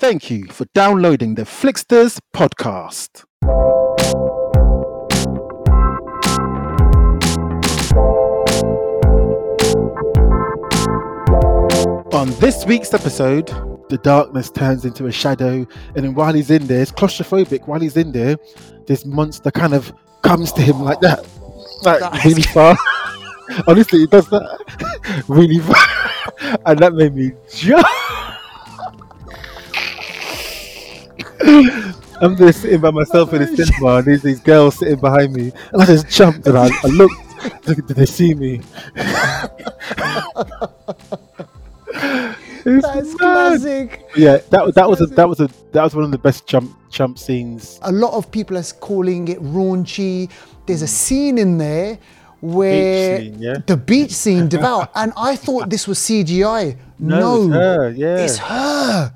Thank you for downloading the Flixters podcast. On this week's episode, the darkness turns into a shadow, and then while he's in there, it's claustrophobic. While he's in there, this monster kind of comes to him like that, like That is really far. Honestly, it does that really far, and that made me jump. I'm just sitting by myself in the oh, cinema, and there's these girls sitting behind me, and I just jumped and I, I looked. Did they see me? It's That's classic. Yeah, that that was a, that was a that was one of the best jump jump scenes. A lot of people are calling it raunchy. There's a scene in there where Beach scene, yeah. the beach scene Deval, and I thought this was CGI. No, it's her, yeah. it's her.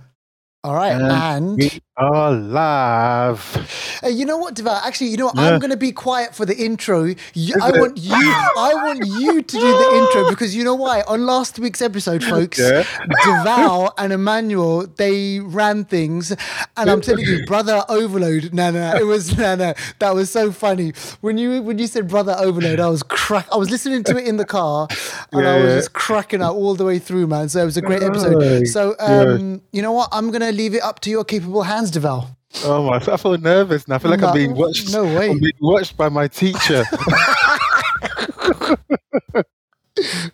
All right, and, we are live. Uh, you know what, Deval? Actually, you know what? Yeah. I'm going to be quiet for the intro. You, I it? want you. I want you to do the intro because you know why? On last week's episode, folks, Yeah. Deval and Emmanuel they ran things, and I'm telling you, brother overload. No, no, it was no, no. That was so funny when you when you said brother overload. I was crack. I was listening to it in the car, and I was just cracking up all the way through, man. So it was a great episode. Oh, So um, you know what? I'm gonna leave it up to your capable hands, Deval. Oh my! I feel nervous now. I feel like No, I'm being watched. no way. I'm being watched by my teacher.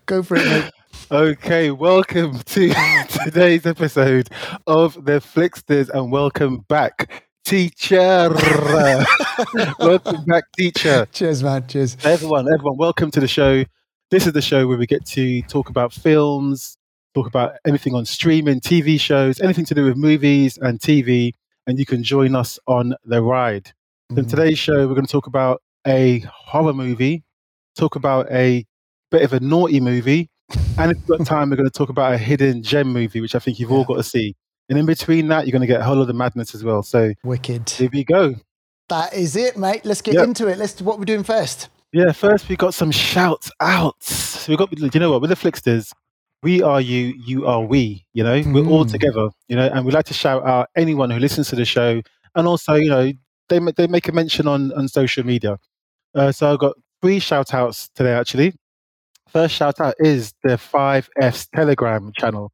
Go for it, mate. okay, welcome to mm. today's episode of the Flixters, and welcome back, teacher. welcome back, teacher. Cheers, man. Cheers. Everyone, everyone, welcome to the show. This is the show where we get to talk about films, talk about anything on streaming, TV shows, anything to do with movies and TV, and you can join us on the ride. In Mhm. today's show, we're going to talk about a horror movie, talk about a bit of a naughty movie, and if we've got time, we're going to talk about a hidden gem movie, which I think you've all got to see. And in between that, you're going to get a whole lot of madness as well. So Wicked. here we go. That is it, mate. Let's get Yep. into it. Let's do what we're doing first. Yeah, first we got some shouts outs. So we got, do you know what? With the Flixters, we are you, you are we. You know, we're all Mm. together. You know, and we like to shout out anyone who listens to the show, and also, you know, they they make a mention on on social media. Uh, so I've got three shout outs today. Actually, first shout out is the Five Fs Telegram channel,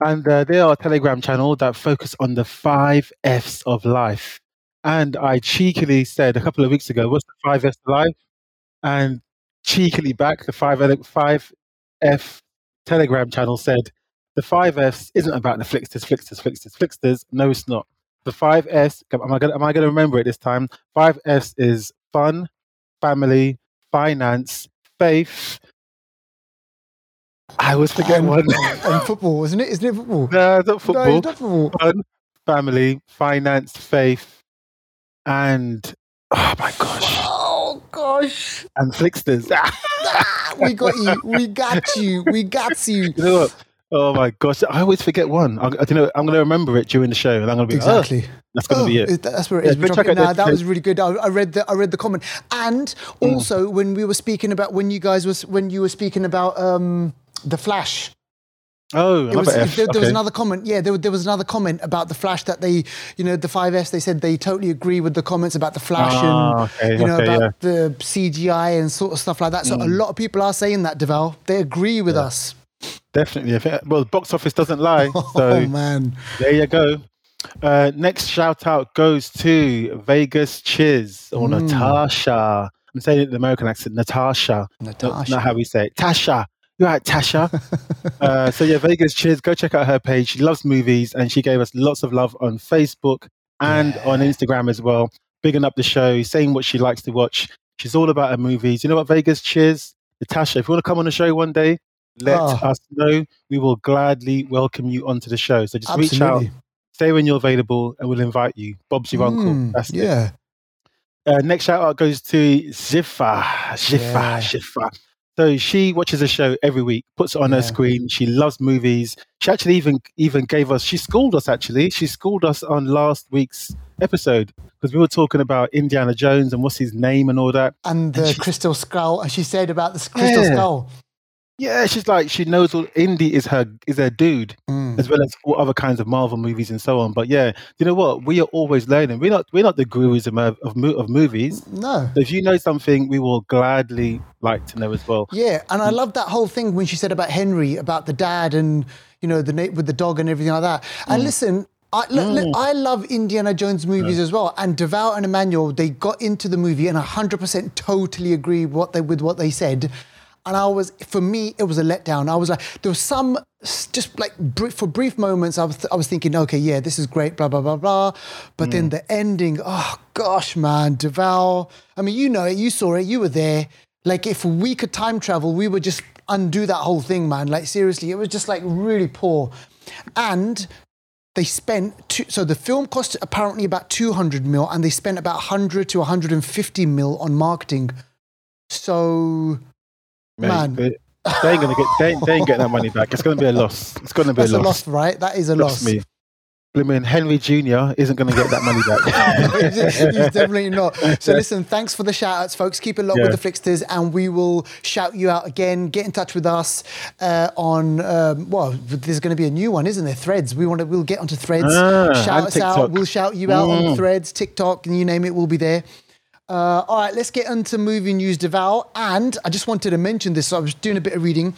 and uh, they are a Telegram channel that focus on the five Fs of life. And I cheekily said a couple of weeks ago, "What's the five Fs of life?" and cheekily back the five five F Telegram channel said the five Fs isn't about the Flixters, Flixters, Flixters, Flixters. No, it's not. The five S. Am I gonna am I gonna remember it this time? Five S is fun, family, finance, faith. I was forgetting one. and football, isn't it? Isn't it football? no, it's not No, football. it's not football. Fun, family, finance, faith, and oh my gosh, gosh. and Flixters. Ah, we got you. We got you. We got you. You know what? Oh my gosh, I always forget one. I, you know, I'm going to remember it during the show, and I'm going to be oh, Exactly. that's going to be Oh, it. is- That's where it Yeah, is. go We're dropping- out nah, that was really good. I, I read the I read the comment, and Mm. also when we were speaking about when you guys was when you were speaking about um the Flash. Oh, was, there, there was another comment. Yeah, there, there was another comment about the Flash that they, you know, the 5S. They said they totally agree with the comments about the Flash Ah, and okay, you know okay, about yeah. Mm. the CGI and sort of stuff like that. So a lot of people are saying that, Deval. They agree with us. Definitely. It- well, the box office doesn't lie. oh So man, there you go. Uh, next shout out goes to Vegas Chiz or Mm. Natasha. I'm saying it in the American accent, Natasha. Not, Natasha. not how we say it. Tasha. You're right, Tasha. uh, so yeah, Vegas Cheers. Go check out her page. She loves movies and she gave us lots of love on Facebook and on Instagram as well. Bigging up the show, saying what she likes to watch. She's all about her movies. You know what, Vegas Cheers? Natasha, if you want to come on the show one day, let Oh. us know. We will gladly welcome you onto the show. So just reach out, Absolutely. say when you're available, and we'll invite you. Bob's your uncle. Mm, That's it. yeah. Uh, next shout out goes to Zifa. Zifa, Yeah. Zifa. So she watches a show every week, puts it on her screen. She loves movies. She actually even even gave us. She schooled us actually. She schooled us on last week's episode because we were talking about Indiana Jones and what's his name and all that. And And the she- crystal skull. And she said about the crystal Yeah. skull. Yeah, she's like she knows all. Indy is her is her dude, Mm. as well as all other kinds of Marvel movies and so on. But yeah, you know what? We are always learning. We're not we're not the gurus of of, of movies. No. So if you know something, we will gladly like to know as well. Yeah, and I mm. love that whole thing when she said about Henry, about the dad, and you know the with the dog and everything like that. And mm. listen, I, look, look, mm. I love Indiana Jones movies as well. And Deval and Emmanuel, they got into the movie and 100% totally agree what they with what they said. And I was, for me, it was a letdown. I was like, there was some, just like br- for brief moments, I was, I was thinking, okay, yeah, this is great, blah blah blah blah. But then mm. the ending, oh gosh, man, Deval. I mean, you know it, you saw it, you were there. Like if we could time travel, we would just undo that whole thing, man. Like seriously, it was just like really poor. And they spent two, so the film cost apparently about 200 mil and they spent about 100 to 150 mil on marketing. So Mate, Man. they, they ain't gonna get they ain't, they ain't getting that money back. It's gonna be a loss. It's gonna be that's a a loss. loss, right? That is a Trust loss. me. Blimmin' Henry Jr. isn't gonna get that money back. he's definitely not. So listen, thanks for the shout outs, folks. Keep it locked Yeah. with the Flixters, and we will shout you out again. Get in touch with us uh, on um, well, there's going to be a new one, isn't there? Threads. We want to. We'll get onto Threads. Ah, shout us out. We'll shout you out on Mm. Threads, TikTok, and you name it. We'll be there. Uh, all right, let's get into movie news, Deval. And I just wanted to mention this. So I was doing a bit of reading.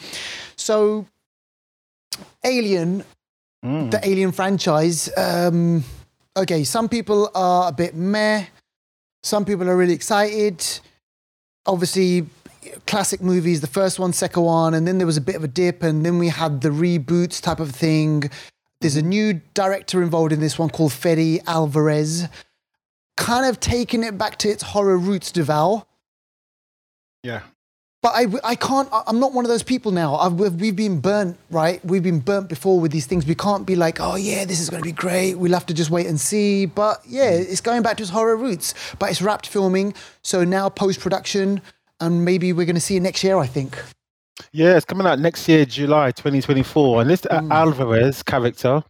So, Alien Mm. the Alien franchise. Um, okay, some people are a bit meh. Some people are really excited. Obviously, classic movies, the first one, second one, and then there was a bit of a dip, and then we had the reboots type of thing. There's a new director involved in this one called Fede Alvarez, kind of taking it back to its horror roots, Deval. Yeah. But I, I can't, I'm not one of those people now. I've, we've, we've been burnt, right? We've been burnt before with these things. We can't be like, oh, yeah, this is going to be great. We'll have to just wait and see. But yeah, it's going back to its horror roots. But it's wrapped filming. So now post production, and maybe we're going to see it next year, I think. Yeah, it's coming out next year, July 2024. And this uh, Mm. Alvarez character,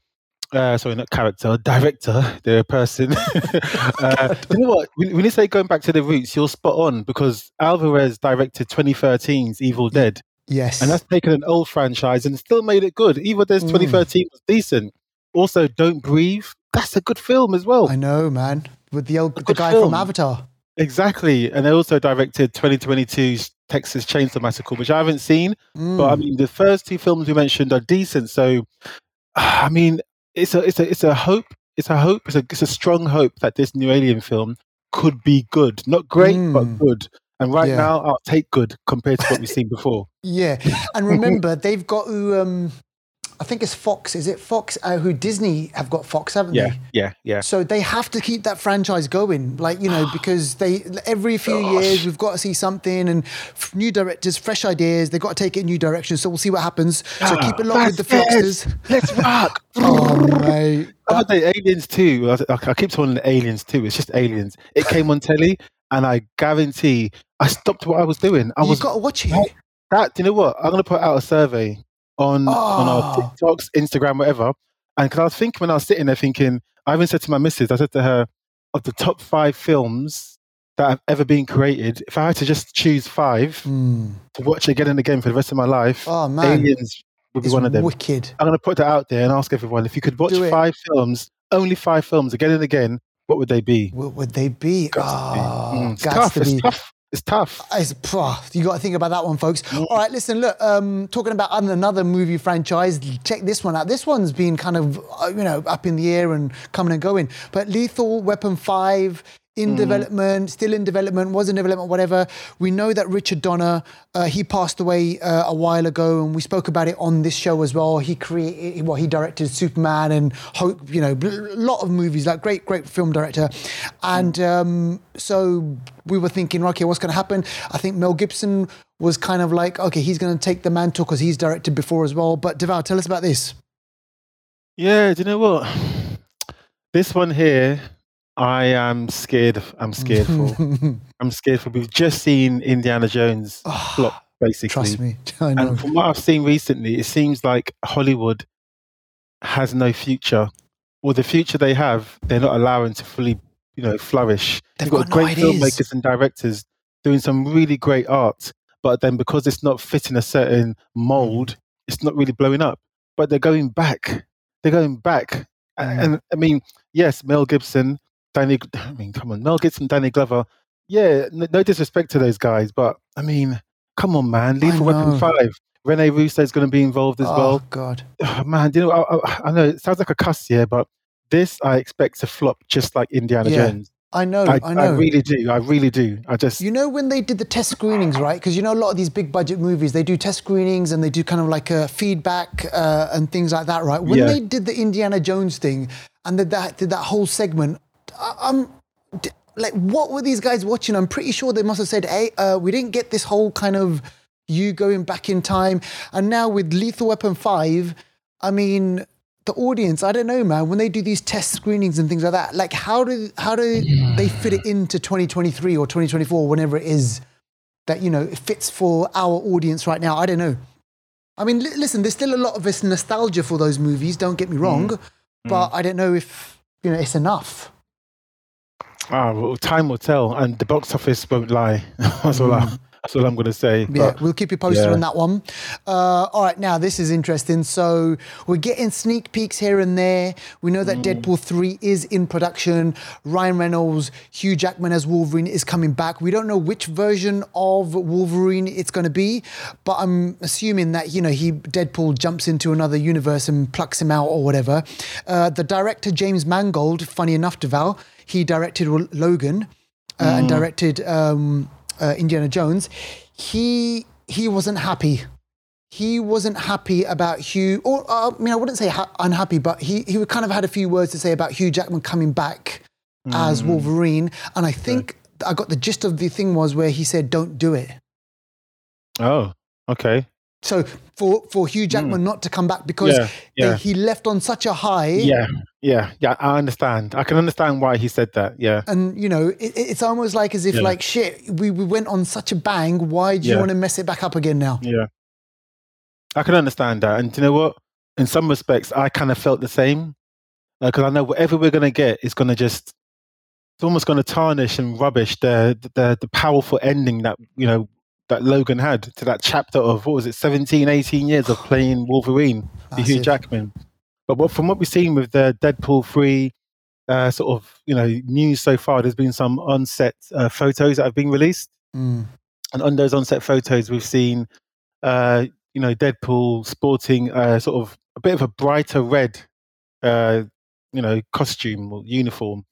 uh, sorry, not character, director, they're a person. uh, you know what? When, when you say going back to the roots, you're spot on because Alvarez directed 2013's Evil Dead. Yes. And that's taken an old franchise and still made it good. Evil Dead Mm. 2013 was decent. Also, Don't Breathe, that's a good film as well. I know, man. With the, old, the guy film. from Avatar. Exactly. And they also directed 2022's Texas Chainsaw Massacre, which I haven't seen. But I Mm. mean, the first two films we mentioned are decent. So, I mean, it's a it's a it's a hope. It's a hope. It's a it's a strong hope that this new Alien film could be good. Not great, Mm. but good. And right Yeah. now, I'll take good compared to what we've seen before. Yeah. And remember, they've got to um, I think it's Fox. Is it Fox? Uh, who Disney have got Fox, haven't Yeah, they? yeah, yeah. So they have to keep that franchise going, like you know, because they every few years we've got to see something and f- new directors, fresh ideas. They've got to take it in new directions. So we'll see what happens. So keep it locked with the Foxes. Let's rock. Oh mate, Other day, Aliens too. I, I keep calling it Aliens too. It's just Aliens. It came on telly, and I guarantee I stopped what I was doing. I you was got to watch it. that. You know what? I'm gonna put out a survey on on our Oh. TikToks, Instagram, whatever. And because I was thinking when I was sitting there thinking, I even said to my missus, I said to her, of the top five films that have ever been created, if I had to just choose five Mm. to watch again and again for the rest of my life, Oh man, Aliens would be it's one of them. wicked. I'm going to put that out there and ask everyone if you could watch five films, only five films again and again, what would they be? What would they be? Gots to be. Oh, Mm, it's tough. to It's be. tough. It's tough. It's, phew, you got to think about that one, folks. All right, listen, look, um, talking about another movie franchise, check this one out. This one's been kind of, uh, you know, up in the air and coming and going. But Lethal Weapon 5 in Mm. development, still in development, was in development, whatever. We know that Richard Donner, uh, he passed away uh, a while ago, and we spoke about it on this show as well. He created, well, he directed Superman and Hope, you know, a lot of movies, like great, great film director. And um, so we were thinking, okay, what's going to happen? I think Mel Gibson was kind of like, okay, he's going to take the mantle because he's directed before as well. But Deval, tell us about this. Yeah, do you know what? This one here, I am scared. I'm scared for. I'm scared for. We've just seen Indiana Jones flop, basically. Trust me, I know. And from what I've seen recently, it seems like Hollywood has no future, or the future they have, they're not allowing to fully, you know, flourish. They've You've got, got great filmmakers and directors doing some really great art, but then because it's not fitting a certain mold, it's not really blowing up. But they're going back. They're going back. Mm. And, I mean, yes, Mel Gibson, Danny. I mean, come on, Mel Gibson, Danny Glover. Yeah, no, no disrespect to those guys, but I mean, come on, man. Lethal Weapon. Five. Rene Russo is going to be involved as oh well. God. Oh, man, you know, I, I, I know it sounds like a cuss here, but this I expect to flop just like Indiana Yeah. Jones. I know. I, I, I, really do. I really do. I just You know when they did the test screenings, right? Because you know a lot of these big budget movies, they do test screenings and they do kind of like a feedback uh, and things like that, right? When Yeah. they did the Indiana Jones thing and did that did that whole segment, I'm like, what were these guys watching? I'm pretty sure they must have said, "Hey, uh, we didn't get this whole kind of you going back in time." And now with Lethal Weapon Five, I mean. The audience, I don't know, man. When they do these test screenings and things like that, like how do how do they fit it into 2023 or 2024, whenever it is that you know it fits for our audience right now? I don't know. I mean, li- listen, there's still a lot of this nostalgia for those movies. Don't get me wrong, but I don't know if you know it's enough. Ah, well, time will tell, and the box office won't lie. that's all. I, that's all I'm going to say. Mm. Yeah, But we'll keep you posted yeah. on that one. Uh, all right, now this is interesting. So we're getting sneak peeks here and there. We know that Deadpool 3 is in production. Ryan Reynolds, Hugh Jackman as Wolverine is coming back. We don't know which version of Wolverine it's going to be, but I'm assuming that, you know, he Deadpool jumps into another universe and plucks him out or whatever. Uh, the director, James Mangold, funny enough, Deval, he directed Logan uh, and directed um, uh, Indiana Jones, he he wasn't happy. He wasn't happy about Hugh, or uh, I mean, I wouldn't say ha- unhappy, but he he kind of had a few words to say about Hugh Jackman coming back as Wolverine, and I think I got the gist of the thing was where he said, "Don't do it." oh, okay. So for for Hugh Jackman hmm. not to come back because Yeah, yeah. they- he left on such a high, Yeah, yeah, yeah. I understand. I can understand why he said that. Yeah, and you know, it, it's almost like as if Yeah. like shit, we, we went on such a bang. Why do you want to mess it back up again now? yeah. I can understand that, and do you know what? In some respects, I kind of felt the same because I know whatever we're going to get is going to just. It's almost going to tarnish and rubbish the, the the powerful ending that you know that Logan had to that chapter of what was it 17 18 years of playing Wolverine to Hugh Jackman. But what, from what we've seen with the Deadpool 3 uh, sort of you know news so far there's been some on-set uh, photos that have been released. Mm. and on those on-set photos we've seen uh, you know Deadpool sporting uh, sort of a bit of a brighter red uh, you know costume or uniform.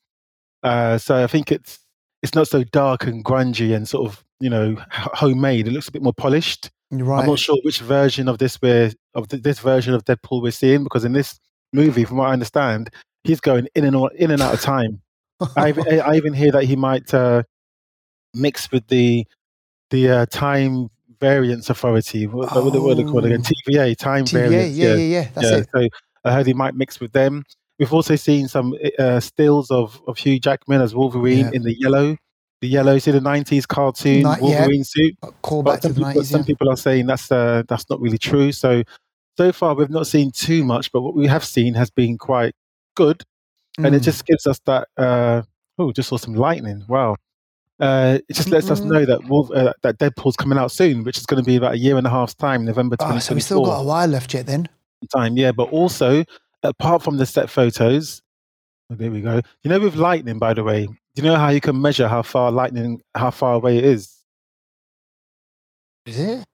Uh, so I think it's it's not so dark and grungy and sort of you know homemade it looks a bit more polished right. I'm not sure which version of this we're of th- this version of Deadpool we're seeing because in this movie, from what I understand, he's going in and out, in and out of time. I, even, I even hear that he might uh, mix with the the uh, time variance authority. What, what, what they call it again? Oh. TVA, time TVA, variance. yeah, yeah, yeah. That's yeah. it. So I heard he might mix with them. We've also seen some uh, stills of, of Hugh Jackman as Wolverine Yeah. in the yellow, the yellow, see the '90s cartoon Not yet. Suit. Call But back to the people, nineties. some Yeah. people are saying that's uh, that's not really true. So so far we've not seen too much, but what we have seen has been quite good, and it Mm. just gives us that. Uh, oh, just saw some lightning! Wow. Uh, it just lets us Mm. know that Wolf, uh, that Deadpool's coming out soon, which is going to be about a year and a half's time, November Oh, so we still got a while left yet. Then time. Yeah, but also apart from the set photos, oh, there we go. You know, with lightning, by the way, do you know how you can measure how far lightning, how far away it is? is it?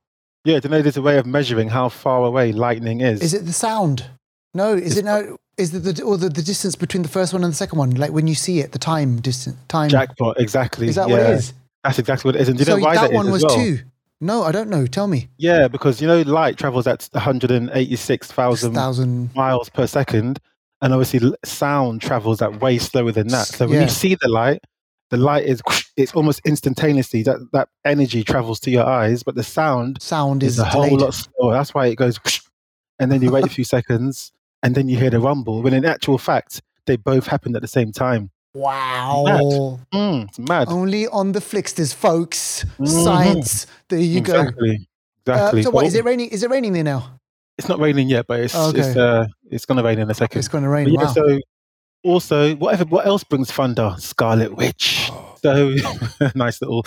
Yeah, do you know there's a way of measuring how far away lightning is? Is it the sound? No, is It's it no? Is it the or the, the distance between the first one and the second one? Like when you see it, the time distance time. Jackpot, exactly. is that yeah, what it is? That's exactly what it is. And do you so know why that that, one was well? two. No, I don't know. Tell me. Yeah, because you know light travels at 186,000 Thousand. miles per second, and obviously sound travels at way slower than that. So when Yeah. you see the light, the light is it's almost instantaneously that that energy travels to your eyes, but the sound Sound is is a whole lot slower. That's why it goes, and then you wait a few seconds, and then you hear the rumble. When in actual fact, they both happened at the same time. Wow. Mm, it's mad. Only on the Flixters, folks. Mhm. Science. There you go. exactly. Uh, Exactly. so what is it raining? Is it raining there now? It's not raining yet, but it's Oh, it's uh, it's going to rain in a second. It's going to But rain. yeah, wow. so also whatever what else brings thunder? Scarlet Witch. So nice little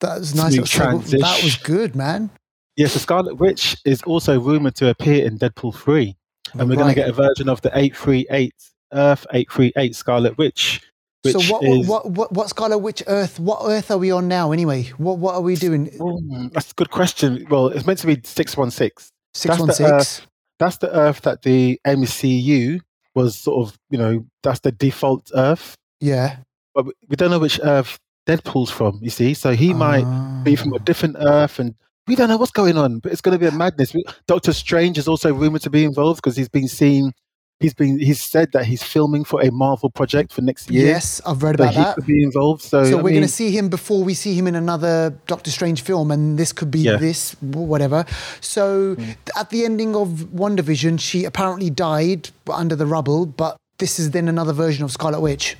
That was nice. That was, that was good, man. Yes, the Scarlet Witch is also rumored to appear in Deadpool 3. And we're going to get a version of the 838 Earth 838 Scarlet Witch. So what, is, what what what Scarlet Witch Earth? What Earth are we on now anyway? What what are we doing? Hmm, that's a good question. Well, it's meant to be 616. Six one the six. That's the Earth that the MCU was sort of, you know, that's the default Earth. Yeah. But we- don't know which Earth Deadpool's from, you see? So he might be from a Ah. different Earth and we don't know what's going on, but it's going to be a madness. Doctor Strange is also rumored to be involved because he's been seen, he's been, he's said that he's filming for a Marvel project for next year. Yes, I've read So about he that. could be involved. So, So we're mean, going to see him before we see him in another Doctor Strange film, and this could be Yeah. this, whatever. So Mm. at the ending of WandaVision, she apparently died under the rubble, but this is then another version of Scarlet Witch.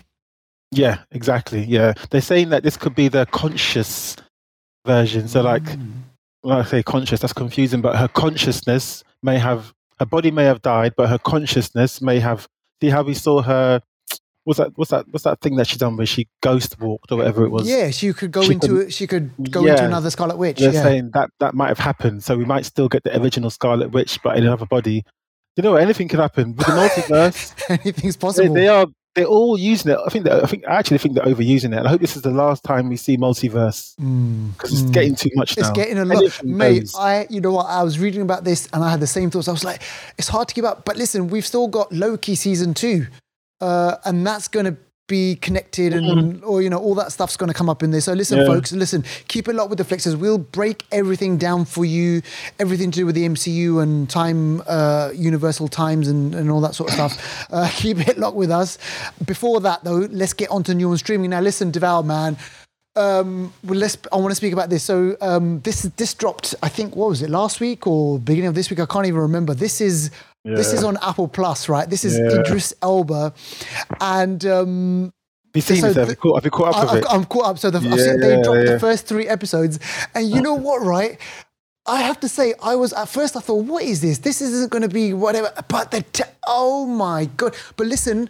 yeah, exactly. Yeah. They're saying that this could be the conscious version. So, like, Mm. when I say conscious, that's confusing, but her consciousness may have, her body may have died, but her consciousness may have, see how we saw her, what's that, what's that, what's that thing that she done where she ghost walked or whatever it was? yeah, she could go she into could-. She could go into another Scarlet Witch. They're yeah. saying that that might have happened. So we might still get the original Scarlet Witch, but in another body. You know? Anything could happen with the multiverse. Anything's they, possible. they are. They're all using it. I think. That, I think. I actually think they're overusing it. And I hope this is the last time we see multiverse Mm, because it's mm. getting too much It's now. getting a lot, Anything mate. goes. I, you know what? I was reading about this and I had the same thoughts. I was like, it's hard to give up. But listen, we've still got Loki season two, uh, and that's going to be connected, and or you know, all that stuff's going to come up in there. So listen, Mm-hmm. Yeah. folks, listen, keep it locked with the flexes. We'll break everything down for you, everything to do with the MCU and time, uh, universal times, and, and all that sort of stuff. Uh, keep it locked with us. Before that, though, let's get on to new and streaming. Now, listen, Devour Man. Um, well, let's. I want to speak about this. So um, this this dropped. I think what was it last week or beginning of this week? I can't even remember. This is this is on Apple Plus, right? This is Yeah. Idris Elba, and um, Have seen so this? Have you caught, have you caught up I, with I've, it? I'm caught up. So the, I've seen, they Yeah, dropped the first three episodes, and you know what, right? I have to say, I was at first. I thought, what is this? This isn't going to be whatever. But the t- oh my god! But listen,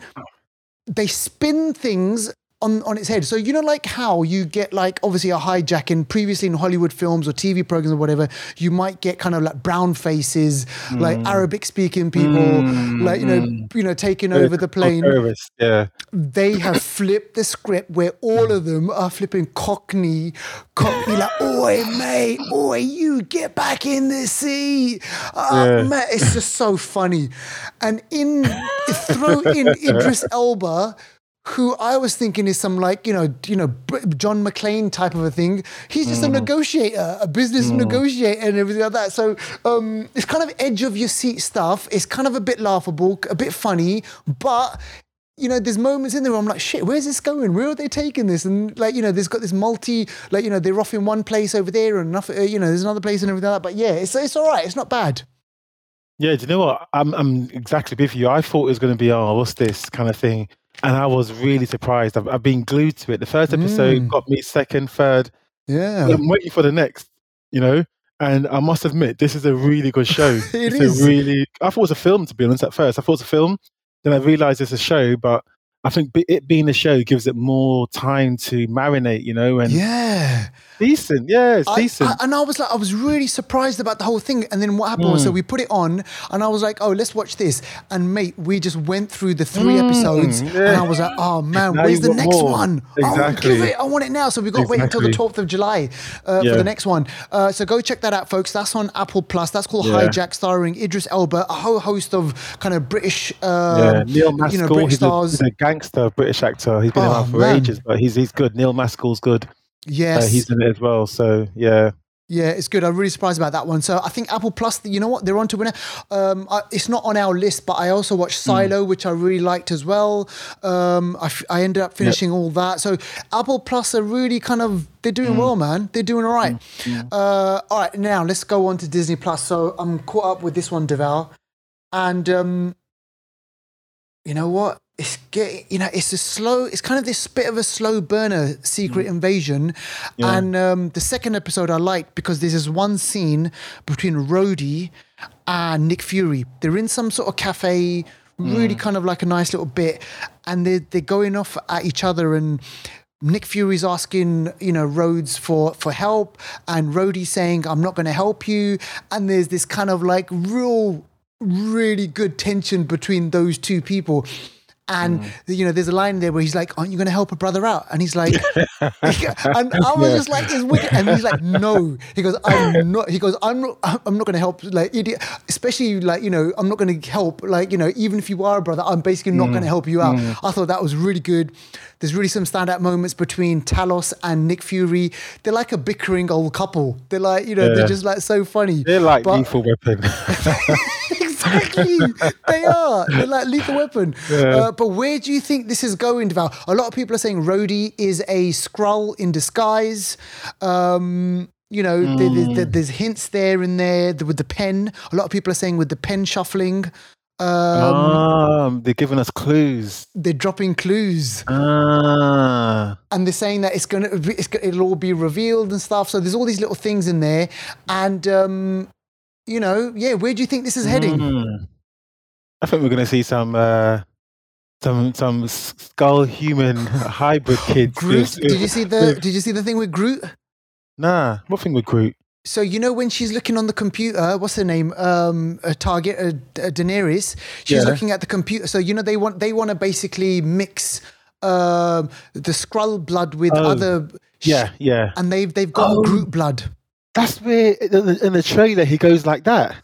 they spin things on, on its head. So you know, like how you get like obviously a hijacking previously in Hollywood films or TV programs or whatever, you might get kind of like brown faces, like Mm. Arabic speaking people, mm, like you know, mm. you know, taking over the plane Terrorists, Yeah. they have flipped the script where all of them are flipping cockney, cockney like, oi mate, oi you get back in the seat. Oh, Yeah. man, it's just so funny. And in throw in Idris Elba, who I was thinking is some like you know you know John McClane type of a thing. He's just a negotiator, a business negotiator, and everything like that. So um, it's kind of edge of your seat stuff. It's kind of a bit laughable, a bit funny, but you know, there's moments in there where I'm like, shit, where's this going? Where are they taking this? And like, you know, there's got this multi, like, you know, they're off in one place over there and enough, uh, you know, there's another place and everything like that. But yeah, it's it's all right. It's not bad. Yeah, do you know what? I'm I'm exactly with you. I thought it was going to be, oh, what's this kind of thing, and I was really surprised. I've, I've been glued to it. The first episode Mm. got me second, third. Yeah. I'm waiting for the next, you know. And I must admit, this is a really good show. It it's is. a really. I thought it was a film to be honest. At first, I thought it was a film. Then I realised it's a show, but I think it being a show gives it more time to marinate, you know. And Yeah. decent, yeah, it's I- decent. I- and I was like, I was really surprised about the whole thing. And then what happened was, so Mm. we put it on, and I was like, oh, let's watch this. And mate, we just went through the three episodes, and. I was like, oh man, Now where's the next more. one? Exactly. give it. I want it now. So we've got to wait until the Exactly. 12th of July uh, for the next one. Uh, so go check that out, folks. That's on Apple Plus. That's called Yeah. Hijack, starring Idris Elba, a whole host of kind of British, yeah, uh, Neil Maskell, you know, British he's, a, stars. he's a gangster British actor. He's been Oh, around for man. ages, but he's he's good. Neil Maskell's good. yes. Uh, he's in it as well. So yeah, Yeah, it's good. I'm really surprised about that one. So I think Apple Plus, you know what? They're on to winner. Um, I, it's not on our list, but I also watched Hmm. Silo, which I really liked as well. Um, I, f- I ended up finishing all that. So Apple Plus are really kind of they're doing Hmm. well, man. They're doing all right. Uh, all right, now let's go on to Disney Plus. So I'm caught up with this one, Deval, and um, you know what? It's getting, you know, it's a slow, it's kind of this bit of a slow burner secret invasion. Yeah. And um, the second episode I liked because there's this one scene between Rhodey and Nick Fury. They're in some sort of cafe, really kind of like a nice little bit, and they're, they're going off at each other. And Nick Fury's asking, you know, Rhodes for for help, and Rhodey saying, "I'm not going to help you." And there's this kind of like real, really good tension between those two people. And Mm. you know, there's a line there where he's like, "Aren't you going to help a brother out?" And he's like, and I was just like, "It's wicked." And he's like, "No." He goes, "I'm not." He goes, "I'm not. I'm not going to help." Like, idiot. Especially like you know, I'm not going to help. Like you know, even if you are a brother, I'm basically not Mm. going to help you out. I thought that was really good. There's really some standout moments between Talos and Nick Fury. They're like a bickering old couple. They're like, you know, Yeah. they're just like so funny. They're like But- lethal weapon. exactly. they are. They're like lethal weapon. Uh, but where do you think this is going, Val? A lot of people are saying Rhodey is a Skrull in disguise. Um, you know, there- there- there- there's hints there and there with the pen. A lot of people are saying with the pen shuffling, um, um, they're giving us clues. they're dropping clues. Ah, and they're saying that it's gonna be, it's, go- it'll all be revealed and stuff. So there's all these little things in there, and um, you know, yeah, where do you think this is heading? Mm. I think we're going to see some uh, some some Skrull human hybrid kids. Groot, did you see the did you see the thing with Groot? Nah, what thing with Groot? So you know when she's looking on the computer, what's her name? Um, a target, uh, uh, Daenerys. She's Yeah. looking at the computer. So you know they want they want to basically mix um, the Skrull blood with Oh, other. sh- Yeah, yeah. and they've they've got Oh. Groot blood. That's where in the, in the trailer he goes like that.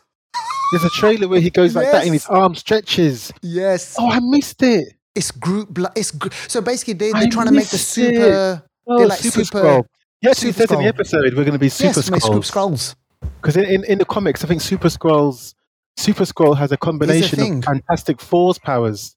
There's a trailer where he goes like that and his arm stretches. Yes, Oh, I missed it. it's Groot. blood. It's so basically they, they're I trying to make the it. super. Oh, They're like Super, super-. He actually Super says in the episode we're going to be Super yes, Groot Skrulls. Skrulls. Because in, in, in the comics, I think Super Skrulls, Super Skrull has a combination of Fantastic Four's powers.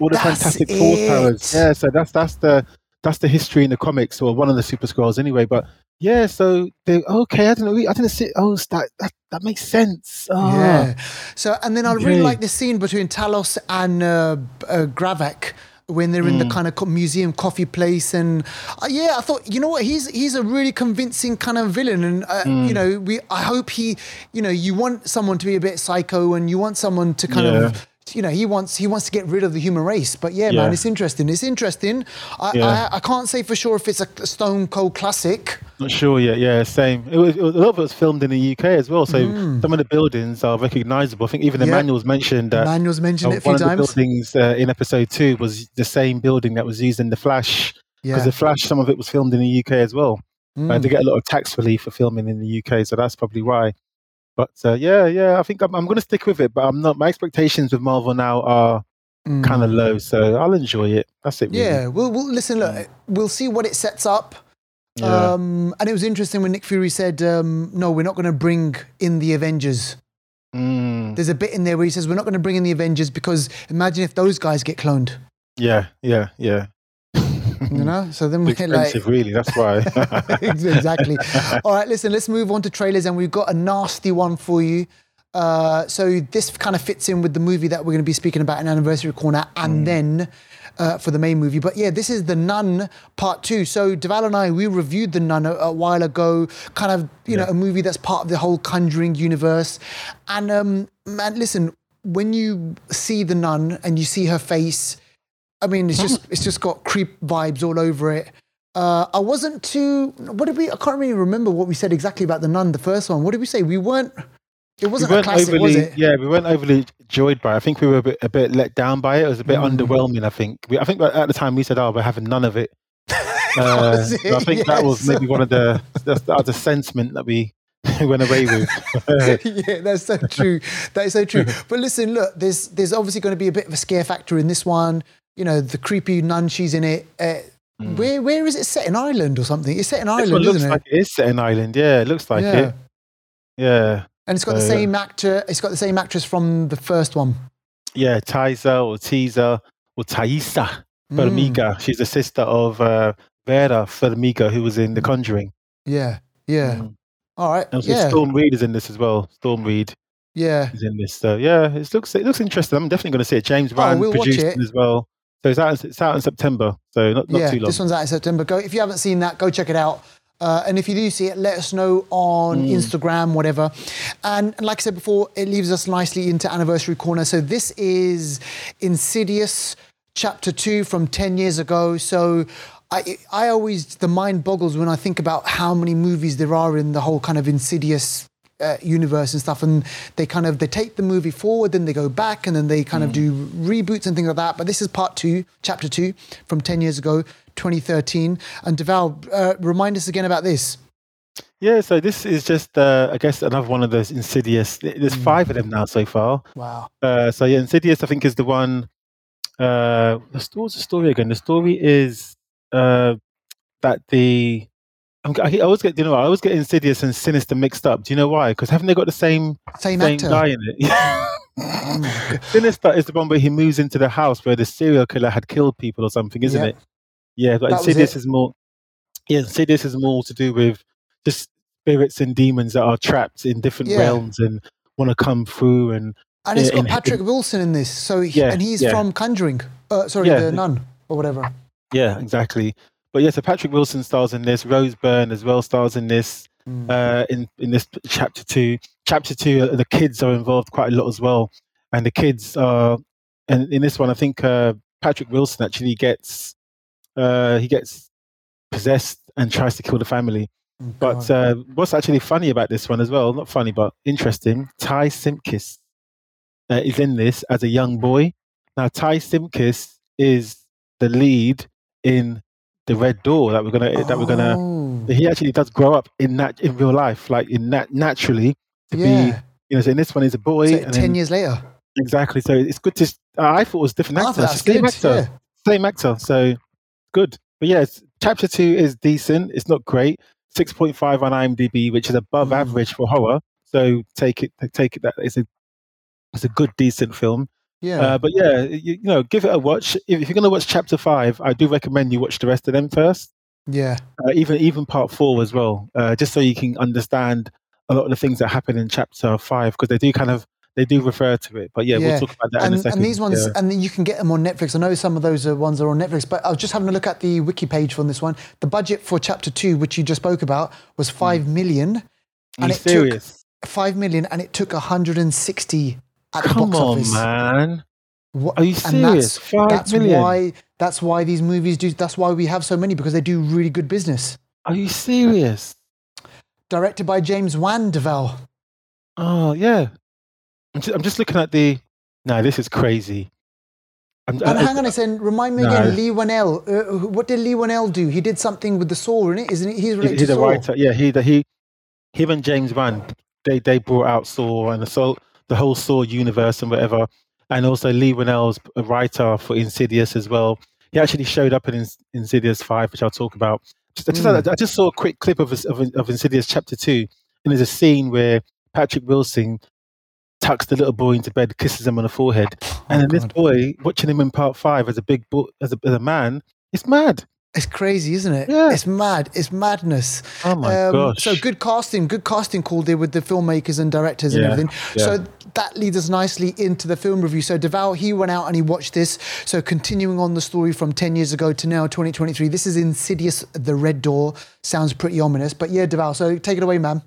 All the That's Fantastic Four's it. powers. Yeah, so that's that's the that's the history in the comics, or one of the Super Skrulls anyway. But yeah, so they okay. I didn't. Really, I didn't see. Oh, that that, that makes sense. Oh. Yeah. So and then I really Okay. like the scene between Talos and uh, uh, Gravik when they're in the kind of museum coffee place and uh, yeah i thought you know what he's he's a really convincing kind of villain and uh, you know we i hope he you know you want someone to be a bit psycho and you want someone to kind of you know he wants he wants to get rid of the human race but yeah, man it's interesting it's interesting I, Yeah. I i can't say for sure if it's a stone cold classic Not sure yet. Yeah, same. It was, it was- a lot of it was filmed in the UK as well, so some of the buildings are recognizable. I think even the Mm. Yeah. manuals mentioned that. manuel's mentioned uh, it a few one of the times buildings uh, in episode two was the same building that was used in the Flash. Because yeah the Flash, some of it was filmed in the UK as well. Mm. Uh, they get a lot of tax relief for filming in the UK, so that's probably why. But uh, yeah, yeah, I think I'm, I'm going to stick with it. But I'm not. My expectations with Marvel now are Mm. kind of low, so I'll enjoy it. That's it. Really. Yeah, we'll, we'll listen. Look, we'll see what it sets up. Yeah. Um, and it was interesting when Nick Fury said, um, "No, we're not going to bring in the Avengers." Mm, There's a bit in there where he says, "We're not going to bring in the Avengers because imagine if those guys get cloned." yeah, yeah, yeah. You know, so then we're like, Expensive, really. That's why. exactly. All right, listen, let's move on to trailers, and we've got a nasty one for you. Uh, so this kind of fits in with the movie that we're going to be speaking about in anniversary corner, and then uh, for the main movie. But yeah, this is the Nun Part Two. So Deval and I we reviewed the Nun a, a while ago, kind of you know a movie that's part of the whole Conjuring universe. And um, man, listen, when you see the Nun and you see her face, I mean, it's just it's just got creep vibes all over it. Uh, I wasn't too. What did we? I can't really remember what we said exactly about the Nun, the first one. What did we say? We weren't. It wasn't a weren't classic, overly, was it? yeah, we weren't overly joyed by. it. I think we were a bit, a bit let down by it. It was a bit Mm. underwhelming. I think. We, I think at the time we said, "Oh, we're having none of it." Uh, so I it? think that was maybe one of the that's, that was sentiment that we went away with. yeah, that's so true. That is so true. But listen, look, there's there's obviously going to be a bit of a scare factor in this one. You know, the creepy nun, she's in it. Uh, Where where is it set in Ireland or something? It's set in Mm. this one Ireland, looks it? like it is set in Ireland. Yeah, it looks like Yeah. it. Yeah, And it's got the same actor. It's got the same actress from the first one. yeah. Tiza or Tiza or Taissa Mm, Farmiga. She's the sister of uh, Vera Farmiga, who was in The Conjuring. yeah, yeah. Mm. All right. And Yeah, Storm Reed is in this as well. Storm Reed. yeah. is in this. So yeah, it looks it looks interesting. I'm definitely going to see it. James Ryan Oh, we'll produced it as well. So it's out. It's out in September. So not, not yeah, too long. this one's out in September. Go if you haven't seen that, go check it out. Uh, and if you do see it, let us know on Mm. Instagram, whatever. And, and like I said before, it leaves us nicely into anniversary corner. So this is Insidious Chapter Two from ten years ago. So I I always the mind boggles when I think about how many movies there are in the whole kind of Insidious uh, universe and stuff, and they kind of they take the movie forward, then they go back, and then they kind of do reboots and things like that. But this is part two, chapter two, from ten years ago, 2013. And Deval, uh, remind us again about this. Yeah, so this is just, uh, I guess, another one of those Insidious. There's five of them now so far. Wow. Uh, so yeah, Insidious, I think, is the one. Uh, the the story again? The story is uh, that the I always get, you know, I always get Insidious and Sinister mixed up. Do you know why? Because haven't they got the same Same, same actor. guy in it? Oh. Sinister is the one where he moves into the house where the serial killer had killed people or something, isn't it? Yeah, but That Insidious is more. Yeah, Insidious is more to do with just spirits and demons that are trapped in different Yeah. realms and want to come through and And it's Yeah, got in- Patrick Wilson in this. So he, Yeah, and he's yeah. from Conjuring. Uh, sorry, the Nun or whatever. Yeah, exactly. But yeah, so Patrick Wilson stars in this. Rose Byrne as well stars in this. Mm. Uh, in in this chapter two. Chapter two, uh, the kids are involved quite a lot as well, and the kids are. And in this one, I think uh, Patrick Wilson actually gets uh, he gets possessed and tries to kill the family. Oh, But uh, what's actually funny about this one as well, not funny but interesting, Ty Simpkins uh, is in this as a young boy. Now, Ty Simpkins is the lead in the Red Door that we're gonna that we're gonna. Oh, He actually does grow up in that in real life, like in that naturally to be. You know, so in this one he's a boy. So and ten then- years later. exactly. So it's good to. I thought it was different that's same good. actor Yeah. same actor, so good. But yeah, chapter two is decent. It's not great. Six point five on IMDb, which is above Mm. average for horror. So take it, take it that it's a it's a good, decent film. Yeah. Uh, but yeah, you, you know, give it a watch. If, if you're going to watch chapter five, I do recommend you watch the rest of them first. yeah. Uh, even even part four as well, uh, just so you can understand a lot of the things that happen in chapter five because they do kind of they do refer to it. But yeah, Yeah. we'll talk about that in a And, second. and these ones, Yeah. and you can get them on Netflix. I know some of those are ones are on Netflix, but I was just having a look at the wiki page from this one. The budget for chapter two, which you just spoke about, was five million, Are and you it took serious? five million, and it took 160 at the Come box on, office. man. Wha- Are you serious? that's, Five that's million? why that's why these movies do. That's why we have so many because they do really good business. Are you serious? Directed by James Wan Deval. Oh yeah. I'm just, I'm just looking at the. No, this is crazy. I'm, And I- hang on a second, remind me No. again, Leigh Whannell. Uh, what did Leigh Whannell do? He did something with the saw in it, isn't it? He's he- he's to a Saw. writer. Yeah, he he him and James Wan. They they brought out Saw and the Saw the whole Saw universe and whatever. And also Leigh Whannell's a writer for Insidious as well. He actually showed up in Ins- Insidious Five, which I'll talk about. Just, I, just, Mm. I just saw a quick clip of, of of Insidious Chapter Two, and there's a scene where Patrick Wilson tucks the little boy into bed, kisses him on the forehead, Oh, and then this boy watching him in Part Five as a big boy, as a, as a man, it's mad. It's crazy, isn't it? Yeah. It's mad. It's madness. Oh my Um, gosh! So good casting, good casting call there with the filmmakers and directors and everything. yeah. So that leads us nicely into the film review. So Deval, he went out and he watched this. So continuing on the story from 10 years ago to now, 2023, this is Insidious, The Red Door. Sounds pretty ominous. But yeah, Deval, so take it away, man.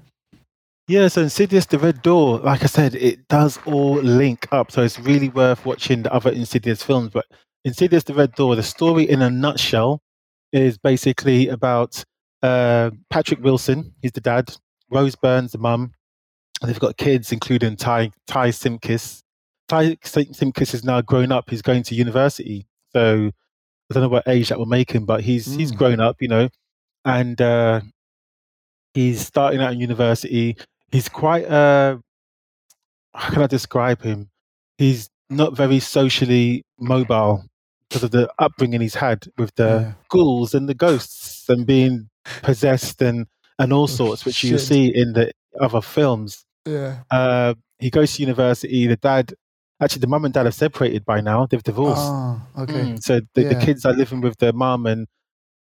Yeah, so Insidious The Red Door, like I said, it does all link up. So it's really worth watching the other Insidious films. But Insidious The Red Door, the story in a nutshell is basically about uh, Patrick Wilson, he's the dad, Rose Burns, the mum, they've got kids, including Ty, Ty Simpkins. Ty Sim- Simpkins is now grown up, he's going to university. So I don't know what age that will make him, but he's he's Mm. grown up, you know, and uh, he's starting out in university. He's quite uh, how can I describe him? He's not very socially mobile because of the upbringing he's had with the Yeah. ghouls and the ghosts and being possessed and and all Oh, sorts, which you see in the other films. Yeah. Uh, he goes to university. The dad, actually, the mum and dad are separated by now. They've divorced. Oh, okay. Mm, So the, the kids are living with their mum, and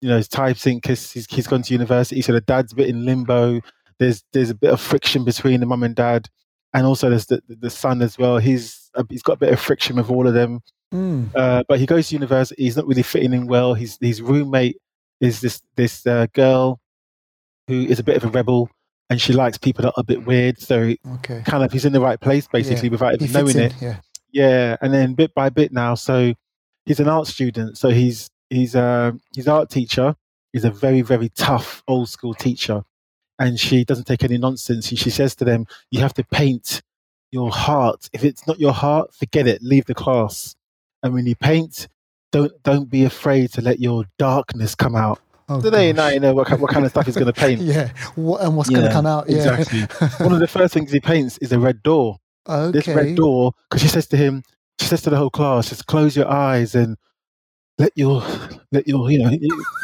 you know, his type think because he's, he's gone to university. So the dad's a bit in limbo. There's there's a bit of friction between the mum and dad, and also there's the, the son as well. He's uh, he's got a bit of friction with all of them. Mm. Uh, but he goes to university. He's not really fitting in well. His his roommate is this this uh, girl who is a bit of a rebel, and she likes people that are a bit weird. So Okay. kind of he's in the right place basically without even knowing in. it. Yeah. Yeah, and then bit by bit now, so he's an art student, so he's he's uh, his art teacher is a very very tough old school teacher, and she doesn't take any nonsense. And she says to them, "You have to paint your heart. If it's not your heart, forget it. Leave the class. And when you paint, don't don't be afraid to let your darkness come out." Oh, So gosh. know, you know what, what kind of stuff he's going to paint. Yeah. What, and what's going to come out? Yeah. Exactly. One of the first things he paints is a red door. okay. This red door, because she says to him, she says to the whole class, just close your eyes and let your let your you know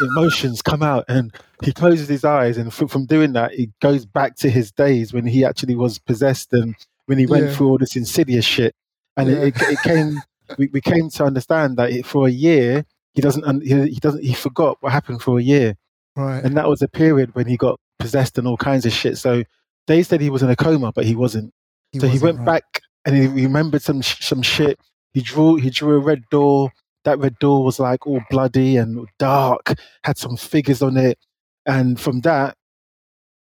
emotions come out. And he closes his eyes, and from, from doing that, he goes back to his days when he actually was possessed and when he went Yeah. through all this insidious shit. And Yeah. it, it, it came, we, we came to understand that it, for a year he doesn't he, he doesn't he forgot what happened for a year Right. and that was a period when he got possessed and all kinds of shit. So they said he was in a coma, but he wasn't. so he wasn't, went right. back and he remembered some some shit. He drew he drew a red door. That red door was like all bloody and dark, had some figures on it, and from that,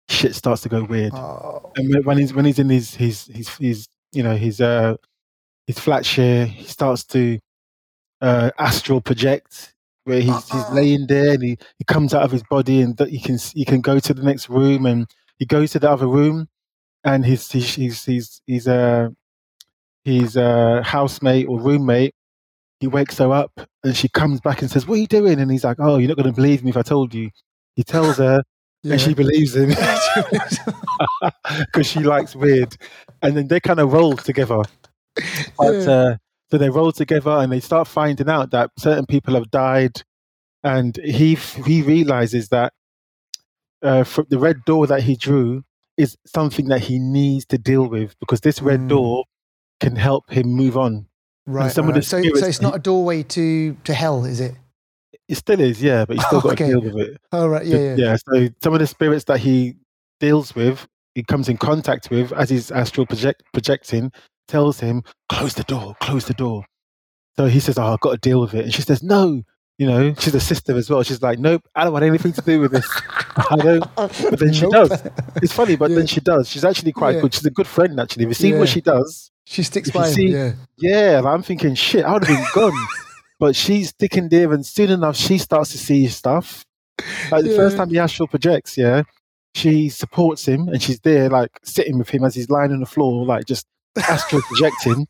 shit starts to go weird. Oh, And when- when he's when he's in his his his, his you know his uh his flat share, he starts to uh astral project where he's he's Uh-uh. laying there and he, he comes out of his body and that he can he can go to the next room and he goes to the other room and his he's he's he's he's uh his uh housemate or roommate he wakes her up and she comes back and says what are you doing and he's like oh you're not going to believe me if i told you he tells her yeah. and she believes him because she likes weird. And then they kind of roll together. But, Yeah. uh, so they roll together and they start finding out that certain people have died. And he he realizes that uh, from the red door that he drew is something that he needs to deal with because this red Mm. door can help him move on. right. some of the so, so it's not a doorway to to hell, is it? It still is, yeah, but he's still got Okay. to deal with it. Oh, right. Yeah. Yeah. So some of the spirits that he deals with, he comes in contact with as he's astral project, projecting, tells him, close the door, close the door. So he says, oh, I've got to deal with it. And she says, no. You know, she's a sister as well. She's like, nope, I don't want anything to do with this. I don't. Oh, but then she Nope. does. It's funny, but Yeah. then she does. She's actually quite Yeah. good. She's a good friend, actually. If you see what she does, She sticks by him. see- Yeah. yeah, and I'm thinking, shit, I would have been gone. but she's sticking there, and soon enough, she starts to see stuff. Like the first time he astral projects, yeah, she supports him, and she's there, like sitting with him as he's lying on the floor, like just astral projecting.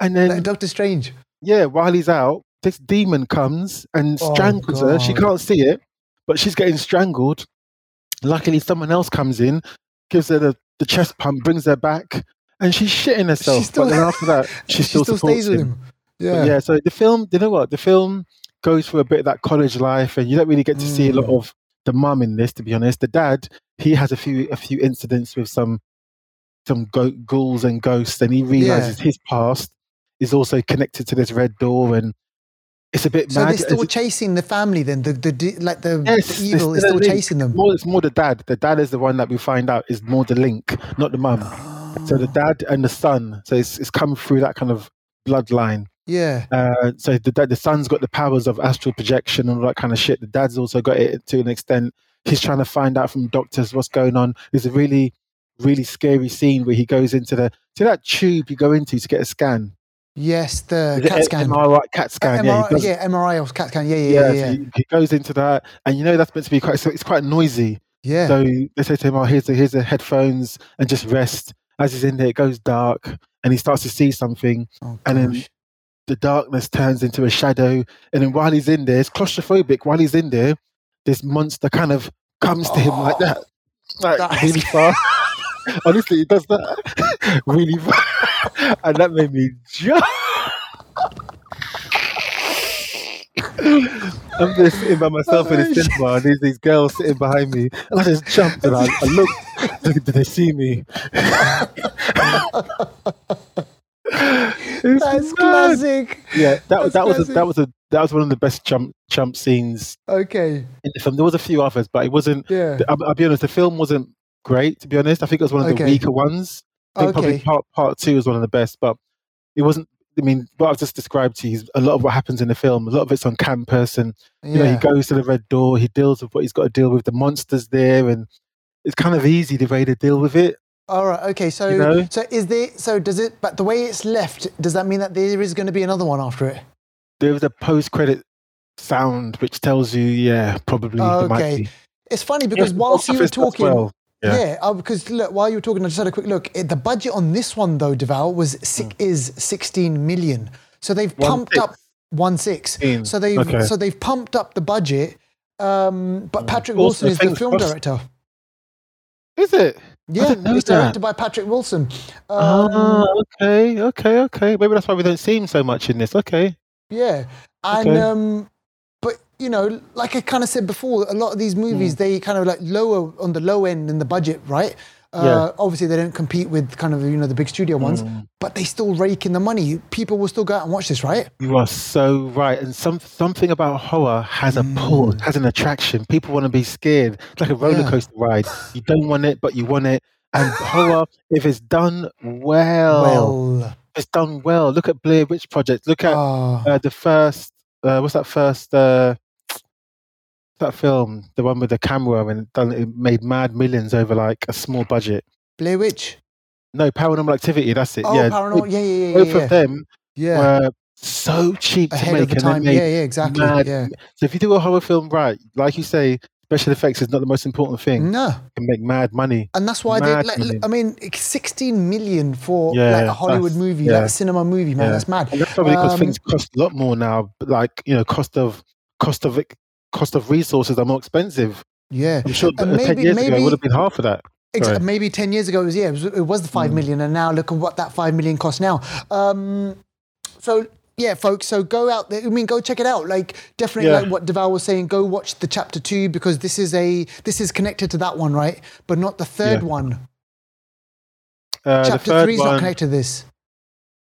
And then, Like Doctor Strange. yeah, while he's out, this demon comes and Oh, strangles her. She can't see it, but she's getting strangled. Luckily, someone else comes in, gives her the, the chest pump, brings her back, and she's shitting herself. still- but then after that, she, still, still supports stays with him. him. But Yeah. yeah, so the film, you know what? The film goes through a bit of that college life, and you don't really get to see a lot Mm. of the mum in this. To be honest, the dad, he has a few a few incidents with some some go- ghouls and ghosts, and he realizes his past is also connected to this red door, and it's a bit So mad. they're still It's- chasing the family then. The the like the, Yes, the evil is still a still link. chasing them. more, it's more the dad. The dad is the one that we find out is more the link, not the mum. So the dad and the son. So it's it's come through that kind of bloodline. Yeah. Uh, so the dad, the son's got the powers of astral projection and all that kind of shit. The dad's also got it to an extent. He's trying to find out from doctors what's going on. There's a really, really scary scene where he goes into the to that tube you go into to get a scan. Yes, the CAT scan. MRI, CAT scan. yeah, MRI, yeah, MRI or CAT scan. Yeah, yeah, yeah, yeah, so yeah. he, goes into that, and you know that's meant to be quite. So it's quite noisy. Yeah. So they say to him, "Oh, here's the here's the headphones, and just rest." As he's in there, it goes dark, and he starts to see something. oh, and then- the darkness turns into a shadow, and then while he's in there, it's claustrophobic. While he's in there, this monster kind of comes to him like oh, that, like That really is- far. Honestly, it does that really and that made me jump. I'm just sitting by myself in Oh, a cinema, and there's these girls sitting behind me, and I just jumped and I, I looked. Did, did they see me? It's That's mad. classic. Yeah, that That's that was a, that was a that was one of the best jump jump scenes Okay. in the film. There was a few others, but it wasn't. Yeah. I'll, I'll be honest, the film wasn't great. To be honest, I think it was one of the Okay. weaker ones. I think probably part part two was one of the best, but it wasn't. I mean, what I've just described to you is a lot of what happens in the film. A lot of it's on campus, and you know, he goes to the red door. He deals with what he's got to deal with. The monsters there, and it's kind of easy the way to deal with it. All right. Okay. So, You know? so is there? So does it? But the way it's left, does that mean that there is going to be another one after it? There was a post credit sound, which tells you, yeah, probably. Oh, okay. It's funny because Yes, whilst you were talking, well. Yeah, Yeah. uh, because look, while you were talking, I just had a quick look. It, the budget on this one though, Deval, was si- Hmm. is 16 million. So they've One pumped six. up one six. So they've Okay. so they've pumped up the budget. Um, but Patrick Also, Wilson is the film director. Is it? Yeah, it's that. directed by Patrick Wilson. Um, Ah, okay, okay, okay. Maybe that's why we don't see him so much in this. Okay. Yeah, and Okay. um, you know, like I kind of said before, a lot of these Hmm. movies they kind of like lower on the low end in the budget, right? Uh, Yeah. Obviously, they don't compete with kind of you know the big studio ones, Mm. but they still rake in the money. People will still go out and watch this, right? You are so right. And some something about horror has a pull, has an attraction. People want to be scared. It's like a roller Mm. Yeah. coaster ride. You don't want it, but you want it. And horror, if it's done well, Well, if it's done well. Look at Blair Witch Project. Look at ah, uh, the first. Uh, what's that first? That film, the one with the camera, and it done it made mad millions over like a small budget. Blair Witch. No, Paranormal Activity. That's it. Oh, yeah, paranormal. Yeah, yeah, yeah, both yeah. of them yeah. were so cheap to make, of the and they time. made Yeah, yeah, exactly. mad- Yeah. So if you do a horror film right, like you say, special effects is not the most important thing. No, You can make mad money. and that's why they. Mad Like. I mean, 16 million for Yeah, like a Hollywood movie, yeah. like a cinema movie, man. Yeah. That's mad. And that's probably because Um, things cost a lot more now. but Like you know, cost of cost of cost of resources are more expensive. Yeah. I'm sure And uh, ten maybe- ago it would have been half of that. Ex- maybe 10 years ago it was yeah it was, it was the five Mm. million, and now look at what that 5 million costs now um so yeah folks so go out there i mean go check it out like definitely Yeah. like what deval was saying go watch the chapter 2 because this is a this is connected to that one right but not the third Yeah. one Uh, the chapter third 3 is not connected to this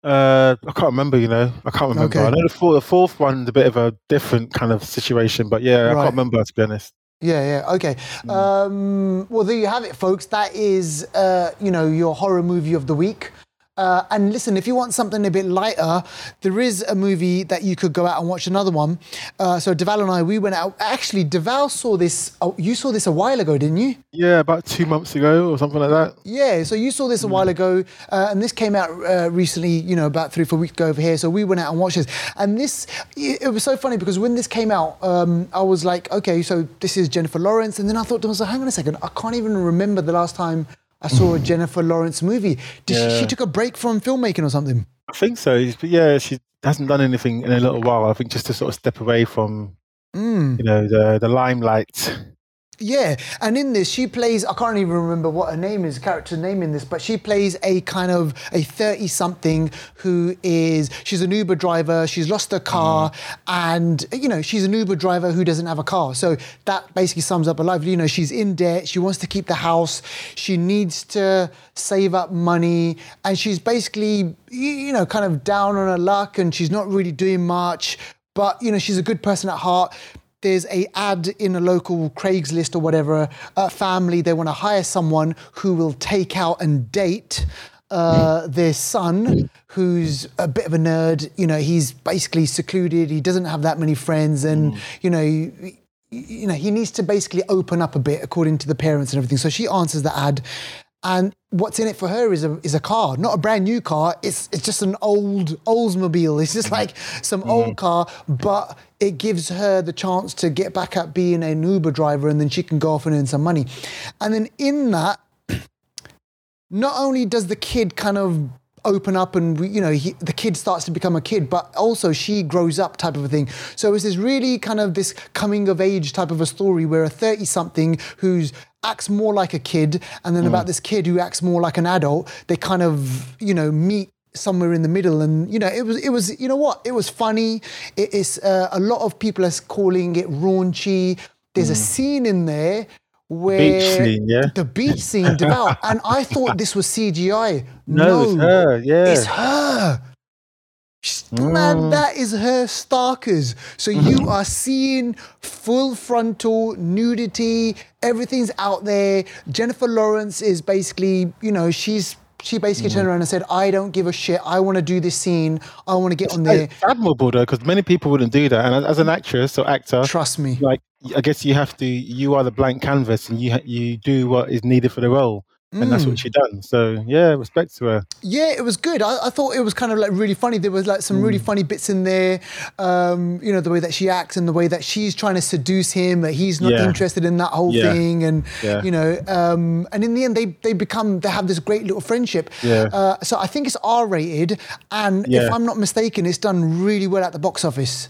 uh, I can't remember. You know, I can't remember. Okay. I know the fourth, the fourth one's a bit of a different kind of situation, but yeah, I Right. can't remember to be honest. Yeah, yeah, okay. Mm. Um, well, there you have it, folks. That is, uh, you know, your horror movie of the week. Uh, and listen, if you want something a bit lighter, there is a movie that you could go out and watch another one. Uh, so Deval and I, we went out. Actually, Deval saw this. Oh, you saw this a while ago, didn't you? Yeah, about two months ago or something like that. Yeah, so you saw this a while ago, uh, and this came out uh, recently, you know, about three, four weeks ago over here. So we went out and watched this. And this, it it was so funny because when this came out, um, I was like, okay, so this is Jennifer Lawrence. And then I thought, to myself, hang on a second, I can't even remember the last time I saw a Jennifer Lawrence movie. Did she, she took a break from filmmaking or something? I think so. But yeah, she hasn't done anything in a little while. I think just to sort of step away from Mm. you know the the limelight. Yeah, and in this, she plays. I can't even remember what her name is, character name in this, but she plays a kind of a thirty-something who is. She's an Uber driver. She's lost her car, mm-hmm. and you know she's an Uber driver who doesn't have a car. So that basically sums up her life. You know, she's in debt. She wants to keep the house. She needs to save up money, and she's basically you know kind of down on her luck, and she's not really doing much. But you know, she's a good person at heart there's a ad in a local Craigslist or whatever, a family, they want to hire someone who will take out and date uh, hmm. their son, who's a bit of a nerd. You know, he's basically secluded. He doesn't have that many friends, and hmm. you know, you, you know, he needs to basically open up a bit according to the parents and everything. So she answers the ad, and what's in it for her is a is a car, not a brand new car. It's it's just an old Oldsmobile. It's just like some old hmm. car, but it gives her the chance to get back at being an Uber driver, and then she can go off and earn some money. And then in that, not only does the kid kind of open up and you know he, the kid starts to become a kid but also she grows up type of a thing so it's this really kind of this coming of age type of a story where a 30 something who's acts more like a kid and then mm. about this kid who acts more like an adult they kind of you know meet somewhere in the middle and you know it was it was you know what it was funny it is uh, a lot of people are calling it raunchy there's a scene in there where Beach scene, yeah. the beach scene Deval and i thought this was cgi No, it's her. Yeah. it's her Sh- Man, Mm. that is her stalkers. So you are seeing full frontal nudity. Everything's out there. Jennifer Lawrence is basically, you know, she's she basically turned around and said, "I don't give a shit. I want to do this scene. I want to get on there. It's admirable though, because many people wouldn't do that. And as- as an actress or actor, Trust me." like I guess you have to. You are the blank canvas, and you you do what is needed for the role. And that's Mm. what she done. So yeah, respect to her. Yeah, it was good. I, I thought it was kind of like really funny. There was like some Mm. really funny bits in there. Um, you know, the way that she acts and the way that she's trying to seduce him, that he's not Yeah. interested in that whole Yeah. thing, and Yeah. you know, um, and in the end, they they become they have this great little friendship. Yeah. Uh, so I think it's R rated, and if I'm not mistaken, it's done really well at the box office.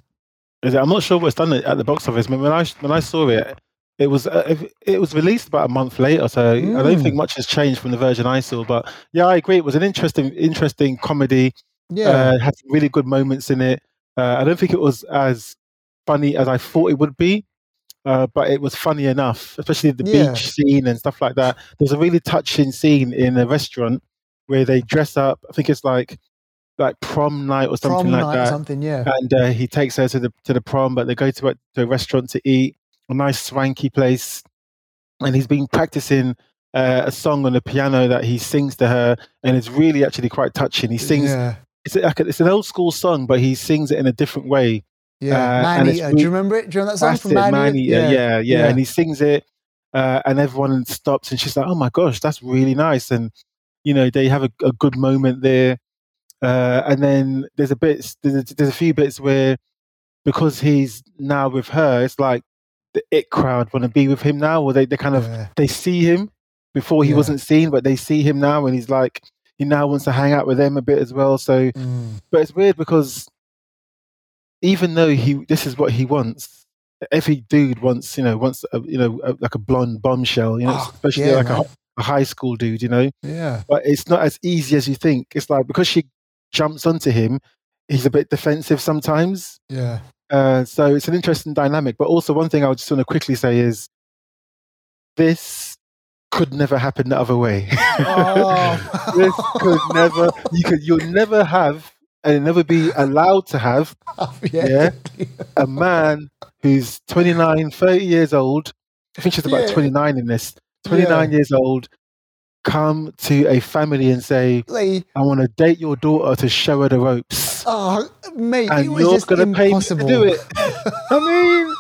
Is it- I'm not sure what's done at the box office. When I when I saw it, it was uh, it- was released about a month later, so I don't Mm. think much has changed from the version I saw. But yeah, I agree. It was an interesting interesting comedy. Yeah. Uh, had some really good moments in it. Uh, I don't think it was as funny as I thought it would be, uh, but it was funny enough, especially the Yeah. beach scene and stuff like that. There's a really touching scene in a restaurant where they dress up. I think it's like like prom night or something Prom like night that something. Yeah. and uh, he takes her to the to the prom, but they go to a, to a restaurant to eat, a nice swanky place, and he's been practicing uh, a song on the piano that he sings to her, and it's really actually quite touching. He sings Yeah. it's like a, it's an old school song, but he sings it in a different way. Yeah. uh, and Man it's Eater. really- Do you remember it? Do you remember that song from it, Man, Man Eater? Eater, yeah, yeah, Yeah. and he sings it, uh, and everyone stops, and she's like, "Oh my gosh, that's really nice," and you know they have a, a good moment there, uh, and then there's a bit, there's a, there's a few bits where because he's now with her, it's like the it crowd want to be with him now, or they they kind of Yeah. they see him before he Yeah. wasn't seen, but they see him now, and he's like he now wants to hang out with them a bit as well. So, Mm. but it's weird because even though he this is what he wants, every dude wants you know wants a, you know a, like a blonde bombshell, you know, Oh, especially yeah, like a, a high school dude, you know. Yeah. But it's not as easy as you think. It's like because she jumps onto him, he's a bit defensive sometimes. Yeah. Uh, so it's an interesting dynamic. But also, one thing I would just want to quickly say is this could never happen the other way. Oh. this could never. You could. You'll never have, and never be allowed to have yeah. Yeah. a man who's 29, 30 years old. I think she's about Yeah. 29 in this. 29 years old. Come to a family and say, Like, "I want to date your daughter to show her the ropes." oh, mate, it was you're just gonna pay me impossible. to do it. I mean,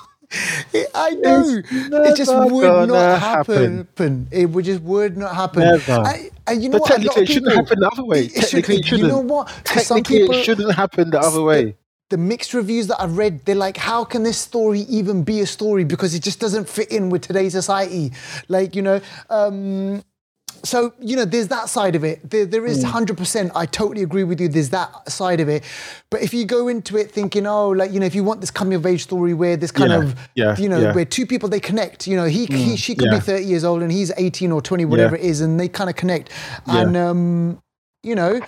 It- I know. It just would not happen. happen. It would just would not happen. Never. I, and you know but what? Technically, it shouldn't people- happen the other way. It should- Technically, it You know what? Technically, people, it shouldn't happen the other way. the mixed reviews that I've read, they're like, how can this story even be a story? Because it just doesn't fit in with today's society. Like, you know, um, so, you know, there's that side of it. There, there Hmm. 100%, I totally agree with you, there's that side of it. But if you go into it thinking, oh, like, you know, if you want this coming of age story where this kind Yeah, of, yeah, you know, yeah. Hmm. where two people, they connect, you know, he, he she could be 30 years old and he's 18 or 20, whatever it is, and they kind of connect. And, um, you know,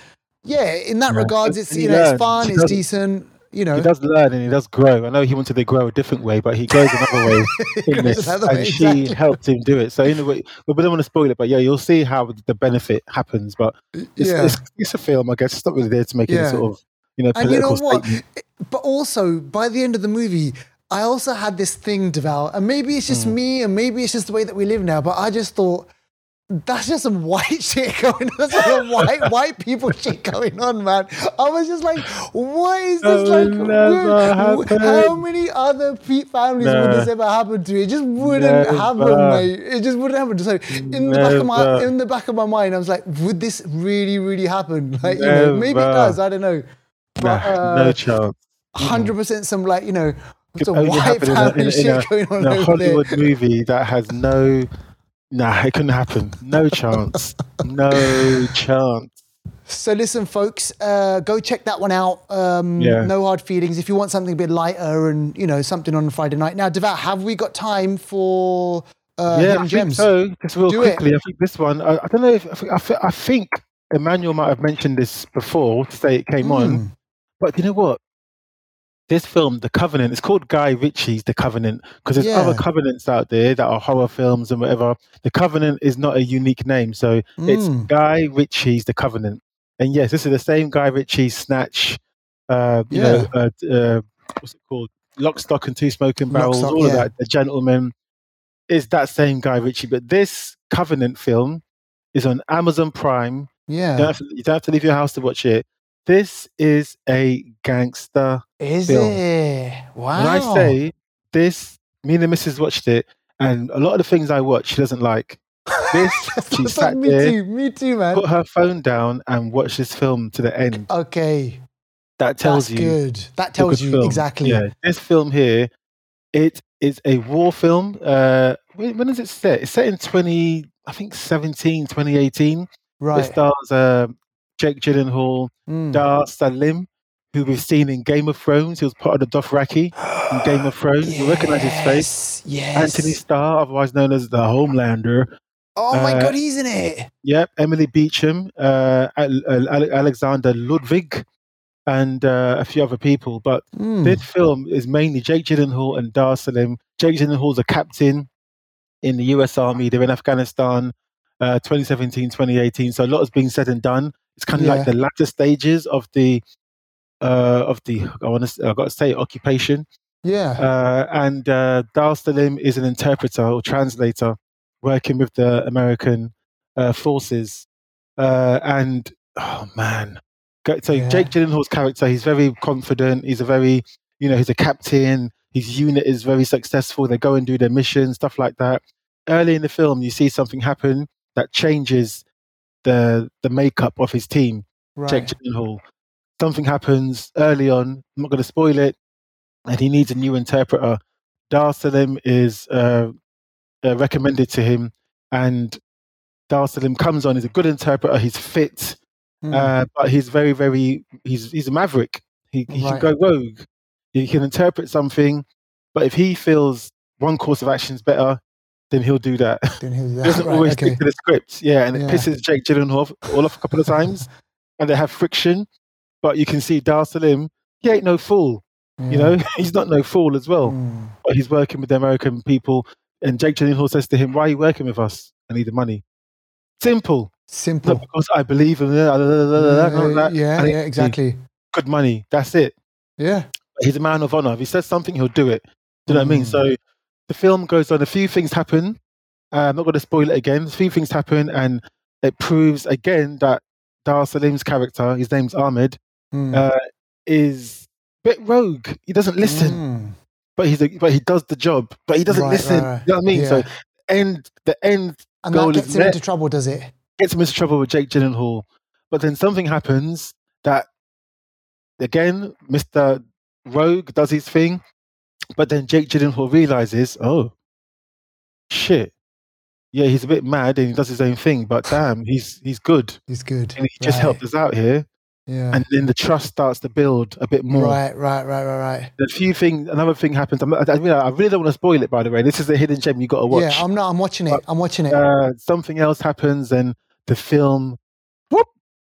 yeah, in that regards, it's, you know, it's fun, it's decent, you know. He does learn and he does grow. I know he wanted to grow a different way, but he grows another way in this, and way, she exactly. helped him do it. So in a way, but we don't want to spoil it. But yeah, you'll see how the benefit happens. But it's, Yeah. it's, it's a film, I guess. It's not really there to make Yeah. any sort of you know And you know political what? statement. But also, by the end of the movie, I also had this thing, Deval, and maybe it's just mm. me, and maybe it's just the way that we live now. But I just thought that's just some white shit going on. That's like white white people shit going on, man. I was just like, what is this like? never. How many other families would this ever happen to? It just wouldn't happen, mate. It just wouldn't happen. So in the back of my in the back of my mind, I was like, would this really, really happen? Like, you know, maybe it does. I don't know. But, Nah, uh, no chance. hundred percent some like you know some only white happen in a, family in a, shit in a, going on in a over Hollywood there. movie that has no. Nah, it couldn't happen. No chance. No chance. So listen, folks, uh, go check that one out. Um, Yeah. No hard feelings. If you want something a bit lighter and you know something on a Friday night. Now, Deval, have we got time for uh, yeah, I think so. Just real Do it. quickly, I think this one. I, I don't know if I think, I, I think Emmanuel might have mentioned this before to say it came on, Mm. but you know what? This film, The Covenant, it's called Guy Ritchie's The Covenant because there's Yeah. other covenants out there that are horror films and whatever. The Covenant is not a unique name, so it's Mm. Guy Ritchie's The Covenant. And yes, this is the same Guy Ritchie Snatch. Uh, you know, uh, uh, what's it called? Lock, Stock, and Two Smoking Barrels. All of that. The Gentleman is that same Guy Ritchie, but this Covenant film is on Amazon Prime. You, don't Yeah. to, you don't have to leave your house to watch it. This is a gangster. Is film. it? Wow. When I say this, me and the missus watched it, and a lot of the things I watch, she doesn't like. This she sat like, me there, too, me too, man. put her phone down, and watch this film to the end. Okay, That tells that's you good. That a good tells you film. exactly. Yeah, this film here, it is a war film. Uh, when, when is it set? It's set in 20, I think 17, 2018. It Right. stars uh, Jake Gyllenhaal, Mm. Dar Salim, who we've seen in Game of Thrones. He was part of the Dothraki in Game of Thrones. You recognize his face. Yes, Yes. Anthony Starr, otherwise known as the Homelander. Oh my uh, god, he's in it. Yep, Emily Beecham, uh, Al- Al- Alexander Ludwig, and uh, a few other people. But Mm. this film is mainly Jake Gyllenhaal and Dar Salim. Jake Gyllenhaal's a captain in the US Army. They're in Afghanistan, uh, 2017, 2018. So a lot has been said and done. It's kind of Yeah. like the latter stages of the uh, of the I want to I got to say occupation. Yeah. Uh, and uh, Dar Salim is an interpreter or translator working with the American uh, forces. Uh, and oh man, so Yeah. Jake Gyllenhaal's character, he's very confident. He's a very, you know, he's a captain. His unit is very successful. They go and do their mission, stuff like that. Early in the film, you see something happen that changes the the makeup of his team. Jake right. Gyllenhaal. Something happens early on. I'm not going to spoil it, and he needs a new interpreter. Dar Salim is uh, uh, recommended to him, and Dar Salim comes on. He's a good interpreter. He's fit, Mm. uh, but he's very, very. He's he's a maverick. He he Right. can go rogue. He can interpret something, but if he feels one course of action is better, then he'll do that. Then he'll do He that. doesn't Right, always okay. stick to the script. Yeah, and it Yeah. pisses Jake Gyllenhaal all off a couple of times, and they have friction. But you can see Dar Salim, he ain't no fool. You know, he's not no fool as well. Mm. But he's working with the American people, and Jake Gyllenhaal says to him, "Why are you working with us? I need the money." Simple. Simple. Not because I believe in that. blah. yeah, yeah, exactly. Good money. That's it. Yeah. He's a man of honor. If he says something, he'll do it. Do you know what I mean? Mm. So the film goes on. A few things happen. Uh, I'm not going to spoil it again. A few things happen, and it proves again that Dar Salim's character, his name's Ahmed, Mm. uh, is a bit rogue. He doesn't listen, Mm. but he's a, but he does the job. But he doesn't Right, listen. right. You know what I mean? So end the end And goal that gets him met. into trouble, does it? gets him into trouble with Jake Gyllenhaal. But then something happens that again, Mr. Rogue does his thing, but then Jake Gyllenhaal realizes, oh shit. Yeah, he's a bit mad and he does his own thing, but damn, he's he's good. He's good. And he just Right. helped us out here. Yeah. And then the trust starts to build a bit more. Right, right, right, right, right. A few things, another thing happens. I'm, I, I, really, I really don't want to spoil it, by the way. This is a hidden gem you got to watch. Yeah, I'm not. I'm watching it. I'm watching it. uh, something else happens, and the film whoop,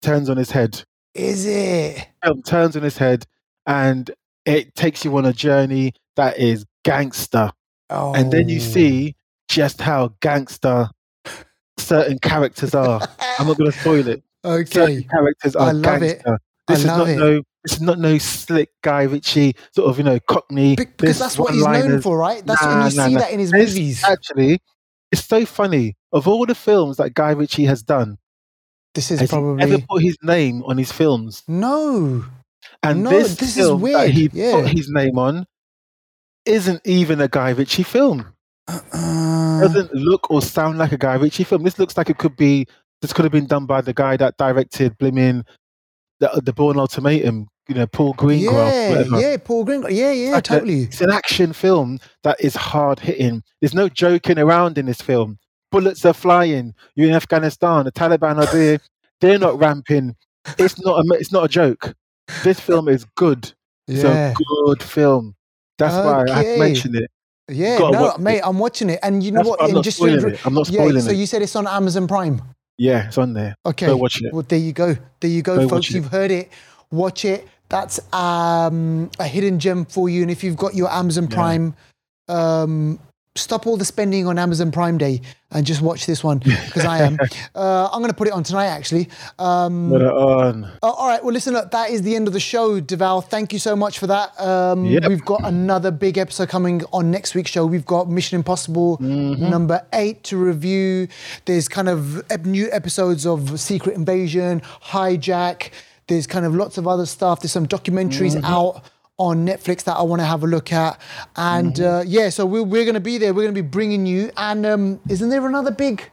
turns on his head. Is it? Film turns on his head, and it takes you on a journey that is gangster. Oh. And then you oh. see just how gangster certain characters are. I'm not going to spoil it. Certain Okay. characters are I love it. gangster. I This is love not it. no. This is not no slick Guy Ritchie sort of you know Cockney. Because this that's what he's known for, right? That's Nah, when you nah, see nah. that in his movies. Actually, it's so funny. Of all the films that Guy Ritchie has done, This is has he ever put his name on his films? no. And No, this, this is weird, he yeah. put his name on isn't even a Guy Ritchie film. Uh, Doesn't look or sound like a Guy Ritchie film. This looks like it could be. This could have been done by the guy that directed Blimmin' the the Bourne Ultimatum. You know, Paul Greengrass. yeah, yeah, Paul Greengrass. Yeah, yeah, Like a- totally. It's an action film that is hard hitting. There's no joking around in this film. Bullets are flying. You're in Afghanistan. The Taliban are there. They're not ramping. It's not a. It's not a joke. This film is good. It's a good film. That's why I have Okay. to mention it. yeah. No, mate, it. I'm watching it, and you know That's what? I'm not just spoiling it. I'm not yeah. spoiling So you said it's on Amazon Prime. Yeah, it's on there. Okay. Go watch it. Well, there you go. There you go, Go folks. You've heard it. Watch it. That's um, a hidden gem for you. And if you've got your Amazon Yeah. Prime, um, stop all the spending on Amazon Prime Day and just watch this one because I am. Uh, I'm going to put it on tonight, actually. Um, Put it on. uh, all right. Well, listen, look, that is the end of the show, Deval. Thank you so much for that. Um, Yep. We've got another big episode coming on next week's show. We've got Mission Impossible Mm-hmm. number eight to review. There's kind of new episodes of Secret Invasion, Hijack. There's kind of lots of other stuff. There's some documentaries Mm-hmm. out on Netflix that I want to have a look at. And uh, yeah, so we're, we're going to be there. We're going to be bringing you. And um, isn't there another big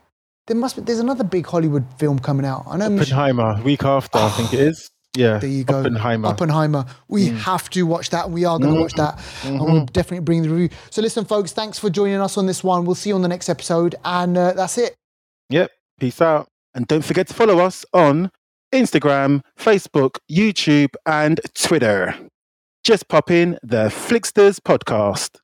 there must be. There's another big Hollywood film coming out. I know. Mich- Oppenheimer, week after, I think it is. Yeah. There you go. Oppenheimer. Oppenheimer. We have to watch that, and we are going to watch that, and we'll definitely bring the review. So, listen, folks, thanks for joining us on this one. We'll see you on the next episode, and uh, that's it. Yep. Peace out. And don't forget to follow us on Instagram, Facebook, YouTube, and Twitter. Just pop in the Flixters podcast.